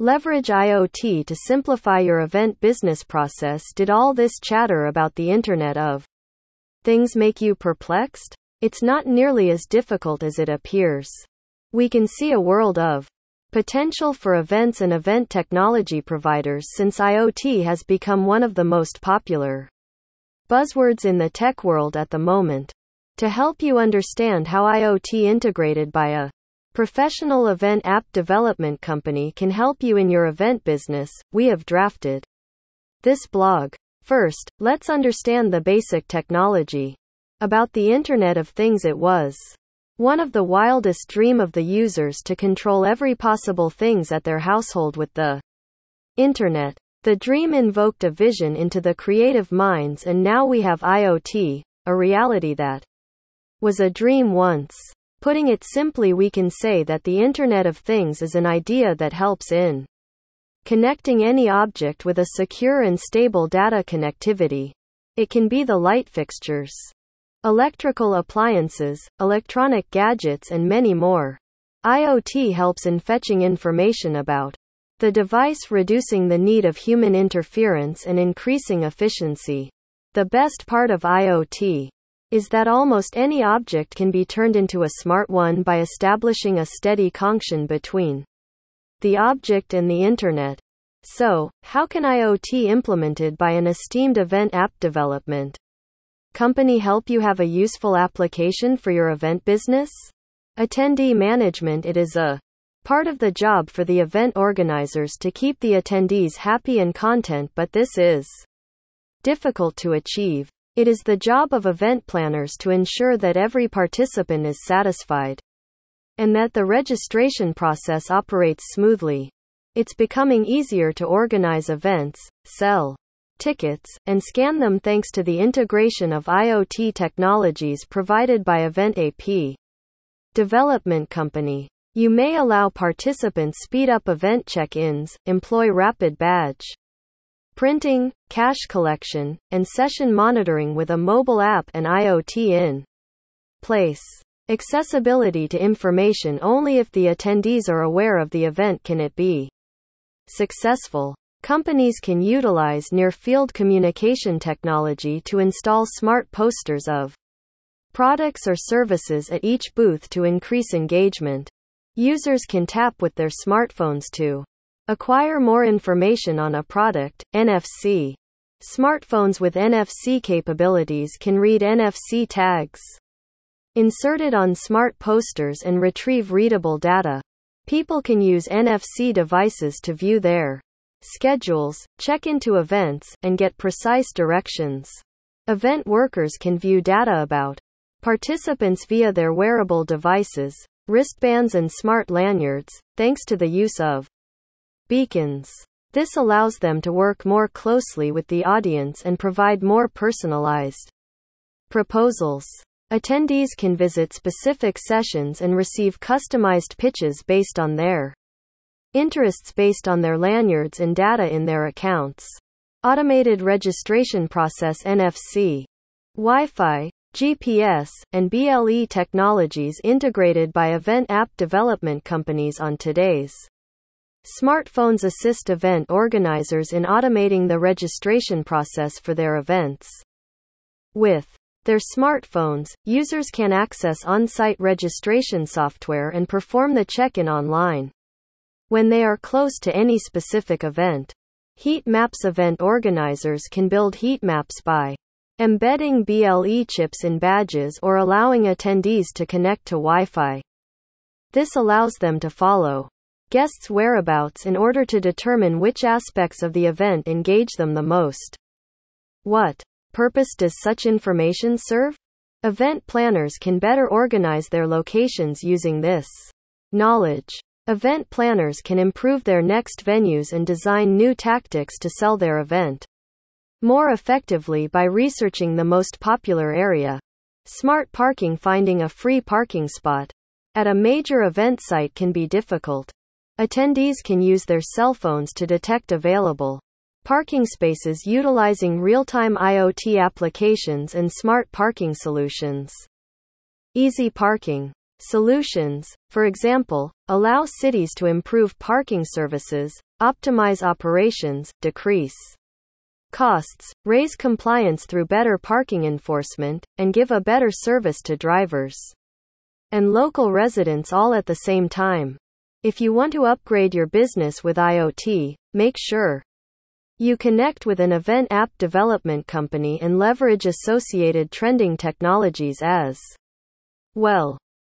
Leverage IoT to simplify your event business process. Did all this chatter about the Internet of Things make you perplexed? It's not nearly as difficult as it appears. We can see a world of potential for events and event technology providers since IoT has become one of the most popular buzzwords in the tech world at the moment. To help you understand how IoT integrated by a professional event app development company can help you in your event business, we have drafted this blog. First, let's understand the basic technology. About the Internet of Things it was one of the wildest dream of the users to control every possible things at their household with the internet. The dream invoked a vision into the creative minds and now we have IoT, a reality that was a dream once. Putting it simply we can say that the Internet of Things is an idea that helps in connecting any object with a secure and stable data connectivity. It can be the light fixtures electrical appliances, electronic gadgets, and many more. IoT helps in fetching information about the device, reducing the need of human interference and increasing efficiency. The best part of IoT is that almost any object can be turned into a smart one by establishing a steady connection between the object and the internet. So, how can IoT implemented by an esteemed event app development company help you have a useful application for your event business? Attendee management It is a part of the job for the event organizers to keep the attendees happy and content, but this is difficult to achieve. It is the job of event planners to ensure that every participant is satisfied and that the registration process operates smoothly. It's becoming easier to organize events, sell tickets, and scan them thanks to the integration of IoT technologies provided by Event App Development Company. You may allow participants speed up event check-ins, employ rapid badge printing, cash collection, and session monitoring with a mobile app and IoT in place. Accessibility to information only if the attendees are aware of the event can it be successful. Companies can utilize near field communication technology to install smart posters of products or services at each booth to increase engagement. Users can tap with their smartphones to acquire more information on a product. NFC Smartphones with NFC capabilities can read NFC tags inserted on smart posters and retrieve readable data. People can use NFC devices to view their schedules, check into events, and get precise directions. Event workers can view data about participants via their wearable devices, wristbands, and smart lanyards, thanks to the use of beacons. This allows them to work more closely with the audience and provide more personalized proposals. Attendees can visit specific sessions and receive customized pitches based on their interests based on their lanyards and data in their accounts. Automated registration process NFC, Wi Fi, GPS, and BLE technologies integrated by event app development companies on today's smartphones assist event organizers in automating the registration process for their events. With their smartphones, users can access on site registration software and perform the check in online when they are close to any specific event. Heat maps event organizers can build heat maps by embedding BLE chips in badges or allowing attendees to connect to Wi Fi. This allows them to follow guests' whereabouts in order to determine which aspects of the event engage them the most. What purpose does such information serve? Event planners can better organize their locations using this knowledge. Event planners can improve their next venues and design new tactics to sell their event more effectively by researching the most popular area. Smart parking Finding a free parking spot at a major event site can be difficult. Attendees can use their cell phones to detect available parking spaces utilizing real time IoT applications and smart parking solutions. Easy parking. Solutions, for example, allow cities to improve parking services, optimize operations, decrease costs, raise compliance through better parking enforcement, and give a better service to drivers and local residents all at the same time. If you want to upgrade your business with IoT, make sure you connect with an event app development company and leverage associated trending technologies as well.